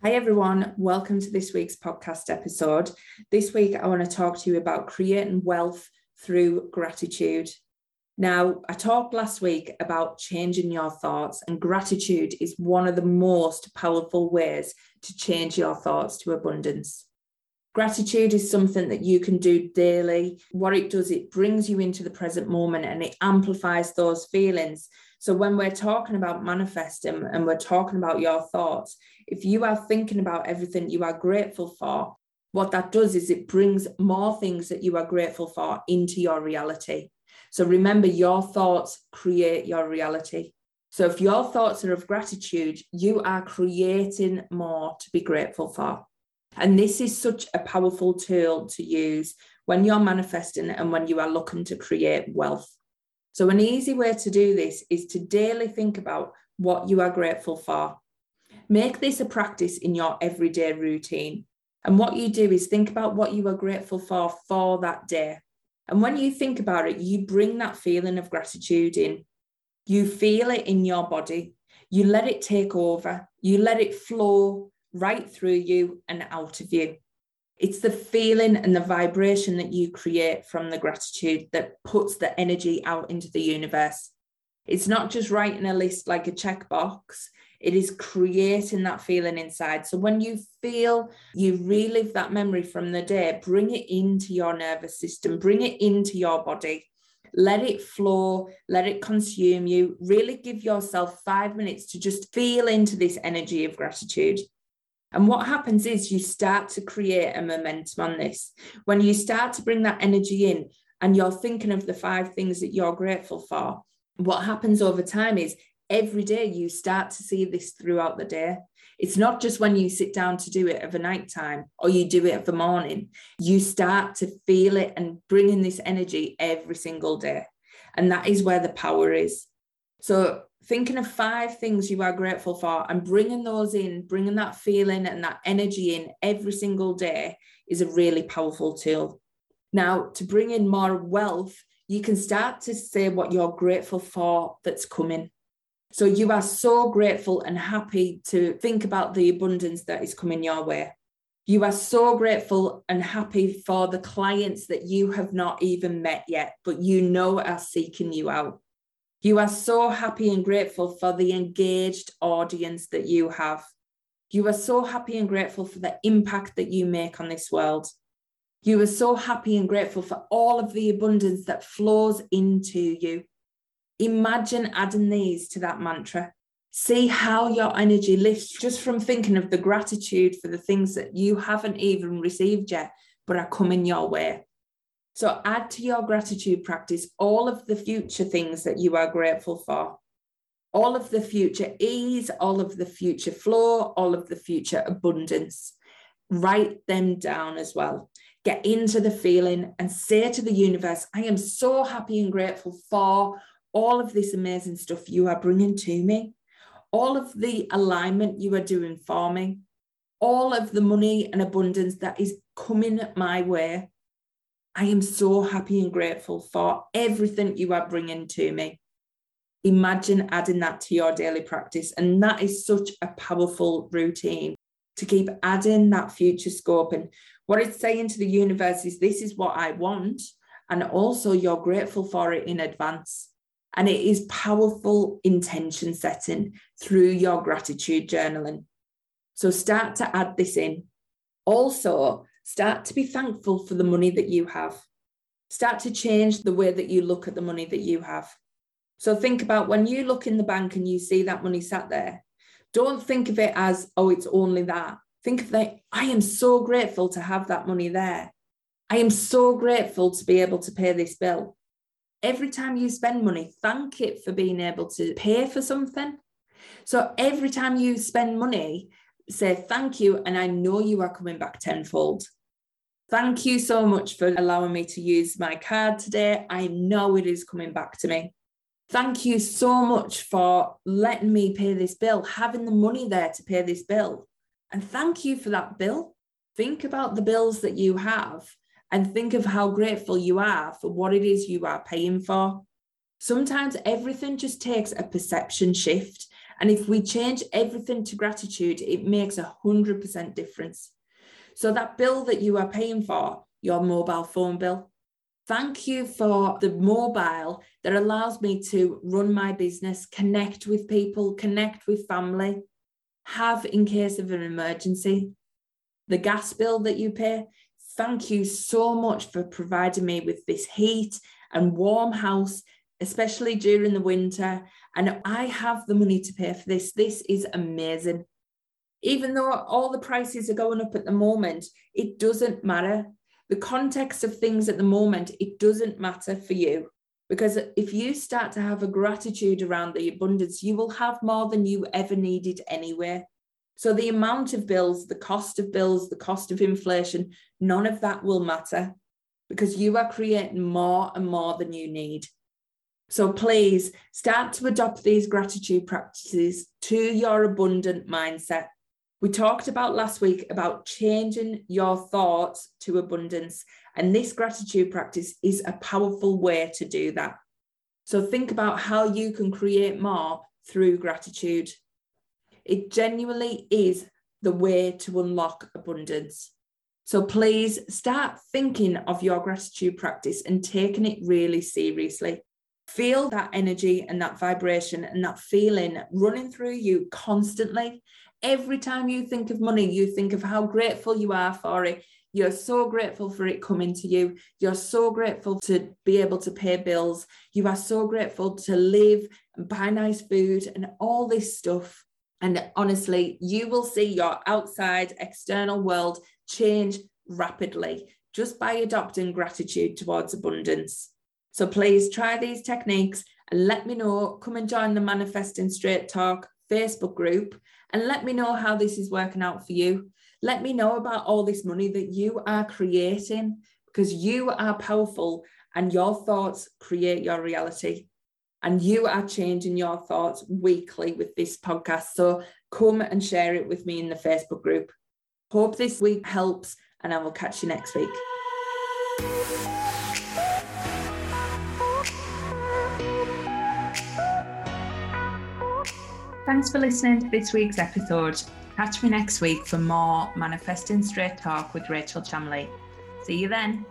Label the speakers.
Speaker 1: Hi, everyone. Welcome to this week's podcast episode. This week, I want to talk to you about creating wealth through gratitude. Now, I talked last week about changing your thoughts, and gratitude is one of the most powerful ways to change your thoughts to abundance. Gratitude is something that you can do daily. What it does, it brings you into the present moment and it amplifies those feelings. So, when we're talking about manifesting and we're talking about your thoughts, if you are thinking about everything you are grateful for, what that does is it brings more things that you are grateful for into your reality. So remember, your thoughts create your reality. So if your thoughts are of gratitude, you are creating more to be grateful for. And this is such a powerful tool to use when you're manifesting and when you are looking to create wealth. So, an easy way to do this is to daily think about what you are grateful for. Make this a practice in your everyday routine. And what you do is think about what you are grateful for for that day. And when you think about it, you bring that feeling of gratitude in. You feel it in your body. You let it take over. You let it flow right through you and out of you. It's the feeling and the vibration that you create from the gratitude that puts the energy out into the universe. It's not just writing a list like a checkbox, it is creating that feeling inside. So when you feel you relive that memory from the day, bring it into your nervous system, bring it into your body. Let it flow, let it consume you. Really give yourself five minutes to just feel into this energy of gratitude. And what happens is you start to create a momentum on this. When you start to bring that energy in and you're thinking of the five things that you're grateful for, what happens over time is every day you start to see this throughout the day. It's not just when you sit down to do it of a night time or you do it of the morning. You start to feel it and bring in this energy every single day. And that is where the power is. So, thinking of five things you are grateful for and bringing those in, bringing that feeling and that energy in every single day is a really powerful tool. Now, to bring in more wealth, you can start to say what you're grateful for that's coming. So you are so grateful and happy to think about the abundance that is coming your way. You are so grateful and happy for the clients that you have not even met yet, but you know are seeking you out. You are so happy and grateful for the engaged audience that you have. You are so happy and grateful for the impact that you make on this world. You are so happy and grateful for all of the abundance that flows into you. Imagine adding these to that mantra. See how your energy lifts just from thinking of the gratitude for the things that you haven't even received yet, but are coming your way. So add to your gratitude practice all of the future things that you are grateful for, all of the future ease, all of the future flow, all of the future abundance. Write them down as well. Get into the feeling and say to the universe, I am so happy and grateful for all of this amazing stuff you are bringing to me, all of the alignment you are doing for me, all of the money and abundance that is coming my way. I am so happy and grateful for everything you are bringing to me. Imagine adding that to your daily practice. And that is such a powerful routine to keep adding that future scope. And what it's saying to the universe is this is what I want. And also, you're grateful for it in advance. And it is powerful intention setting through your gratitude journaling. So start to add this in. Also, start to be thankful for the money that you have. Start to change the way that you look at the money that you have. So think about when you look in the bank and you see that money sat there, don't think of it as, oh, it's only that. Think of that, I am so grateful to have that money there. I am so grateful to be able to pay this bill every time you spend money, thank it for being able to pay for something. So every time you spend money, say thank you. And I know you are coming back tenfold. Thank you so much for allowing me to use my card today. I know it is coming back to me. Thank you so much for letting me pay this bill, having the money there to pay this bill. And thank you for that bill. Think about the bills that you have and think of how grateful you are for what it is you are paying for. Sometimes everything just takes a perception shift. And if we change everything to gratitude, it makes a 100% difference. So that bill that you are paying for, your mobile phone bill, thank you for the mobile that allows me to run my business, connect with people, connect with family, have in case of an emergency. The gas bill that you pay, thank you so much for providing me with this heat and warm house, especially during the winter. And I have the money to pay for this. This is amazing even though all the prices are going up at the moment, it doesn't matter. The context of things at the moment, it doesn't matter for you. Because if you start to have a gratitude around the abundance, you will have more than you ever needed anyway. So the amount of bills, the cost of bills, the cost of inflation, none of that will matter because you are creating more and more than you need. So please start to adopt these gratitude practices to your abundant mindset. We talked about last week about changing your thoughts to abundance, and this gratitude practice is a powerful way to do that. So think about how you can create more through gratitude. It genuinely is the way to unlock abundance. So please start thinking of your gratitude practice and taking it really seriously. Feel that energy and that vibration and that feeling running through you constantly Every time you think of money, you think of how grateful you are for it. You're so grateful for it coming to you. You're so grateful to be able to pay bills. You are so grateful to live and buy nice food and all this stuff. And honestly, you will see your outside external world change rapidly just by adopting gratitude towards abundance. So please try these techniques and let me know. Come and join the Manifesting Straight Talk Facebook group and let me know how this is working out for you. Let me know about all this money that you are creating because you are powerful and your thoughts create your reality. And you are changing your thoughts weekly with this podcast. So come and share it with me in the Facebook group. Hope this week helps, and I will catch you next week. Thanks for listening to this week's episode. Catch me next week for more Manifesting Straight Talk with Rachel Chamley. See you then.